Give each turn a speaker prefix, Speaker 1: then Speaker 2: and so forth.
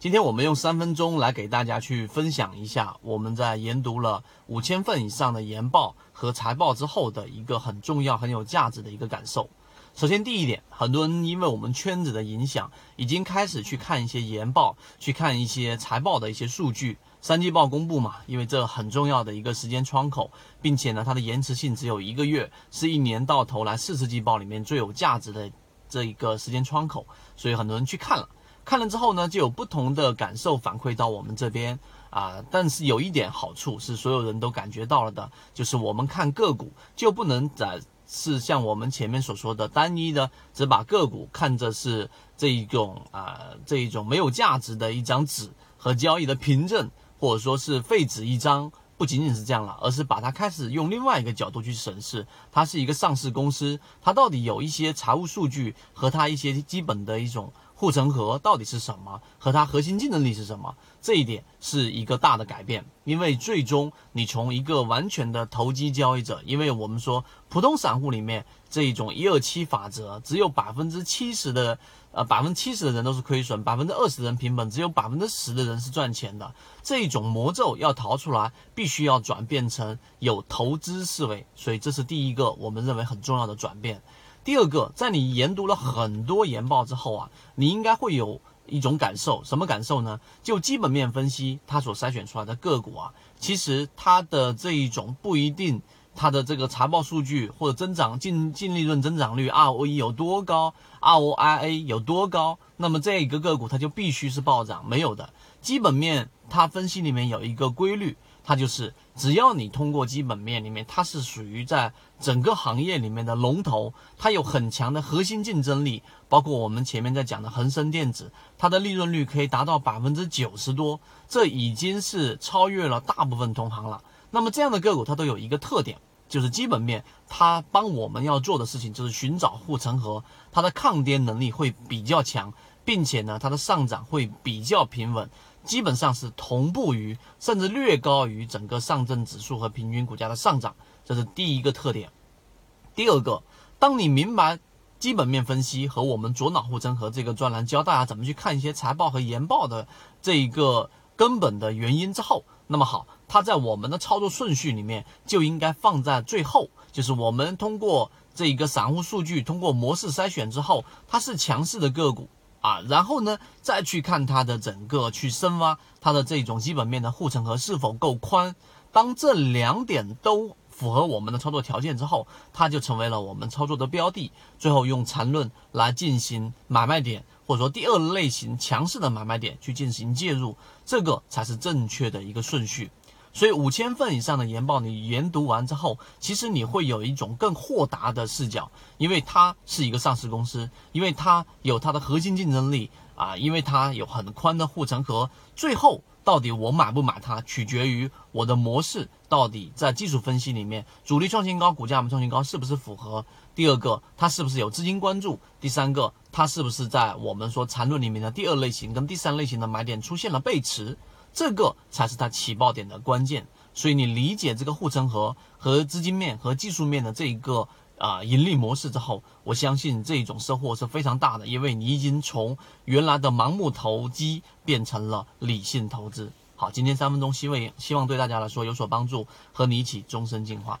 Speaker 1: 今天我们用三分钟来给大家去分享一下我们在研读了五千份以上的研报和财报之后的一个很重要、很有价值的一个感受。首先，第一点，很多人因为我们圈子的影响，已经开始去看一些研报，去看一些财报的一些数据。三季报公布嘛，因为这很重要的一个时间窗口，并且呢，它的延迟性只有一个月，是一年到头来四次季报里面最有价值的这一个时间窗口，所以很多人去看了。看了之后呢，就有不同的感受反馈到我们这边啊。但是有一点好处是，所有人都感觉到了的，就是我们看个股就不能在是像我们前面所说的单一的，只把个股看着是这一种啊这一种没有价值的一张纸和交易的凭证，或者说是废纸一张。不仅仅是这样了，而是把它开始用另外一个角度去审视，它是一个上市公司，它到底有一些财务数据和它一些基本的一种。护城河到底是什么？和它核心竞争力是什么？这一点是一个大的改变，因为最终你从一个完全的投机交易者，因为我们说普通散户里面这一种一二七法则，只有百分之七十的，呃百分之七十的人都是亏损，百分之二十的人平本，只有百分之十的人是赚钱的。这一种魔咒要逃出来，必须要转变成有投资思维，所以这是第一个我们认为很重要的转变。第二个，在你研读了很多研报之后啊，你应该会有一种感受，什么感受呢？就基本面分析，它所筛选出来的个股啊，其实它的这一种不一定，它的这个财报数据或者增长净净利润增长率 ROE 有多高，ROIA 有多高，那么这一个个股它就必须是暴涨，没有的。基本面它分析里面有一个规律。它就是，只要你通过基本面里面，它是属于在整个行业里面的龙头，它有很强的核心竞争力，包括我们前面在讲的恒生电子，它的利润率可以达到百分之九十多，这已经是超越了大部分同行了。那么这样的个股它都有一个特点，就是基本面它帮我们要做的事情就是寻找护城河，它的抗跌能力会比较强，并且呢，它的上涨会比较平稳。基本上是同步于，甚至略高于整个上证指数和平均股价的上涨，这是第一个特点。第二个，当你明白基本面分析和我们左脑护城河这个专栏教大家怎么去看一些财报和研报的这一个根本的原因之后，那么好，它在我们的操作顺序里面就应该放在最后，就是我们通过这一个散户数据，通过模式筛选之后，它是强势的个股。啊，然后呢，再去看它的整个去深挖它的这种基本面的护城河是否够宽。当这两点都符合我们的操作条件之后，它就成为了我们操作的标的。最后用缠论来进行买卖点，或者说第二类型强势的买卖点去进行介入，这个才是正确的一个顺序。所以五千份以上的研报，你研读完之后，其实你会有一种更豁达的视角，因为它是一个上市公司，因为它有它的核心竞争力啊，因为它有很宽的护城河。最后，到底我买不买它，取决于我的模式到底在技术分析里面，主力创新高，股价没创新高，是不是符合？第二个，它是不是有资金关注？第三个，它是不是在我们说缠论里面的第二类型跟第三类型的买点出现了背驰？这个才是它起爆点的关键，所以你理解这个护城河和资金面和技术面的这一个啊盈利模式之后，我相信这种收获是非常大的，因为你已经从原来的盲目投机变成了理性投资。好，今天三分钟，希望希望对大家来说有所帮助，和你一起终身进化。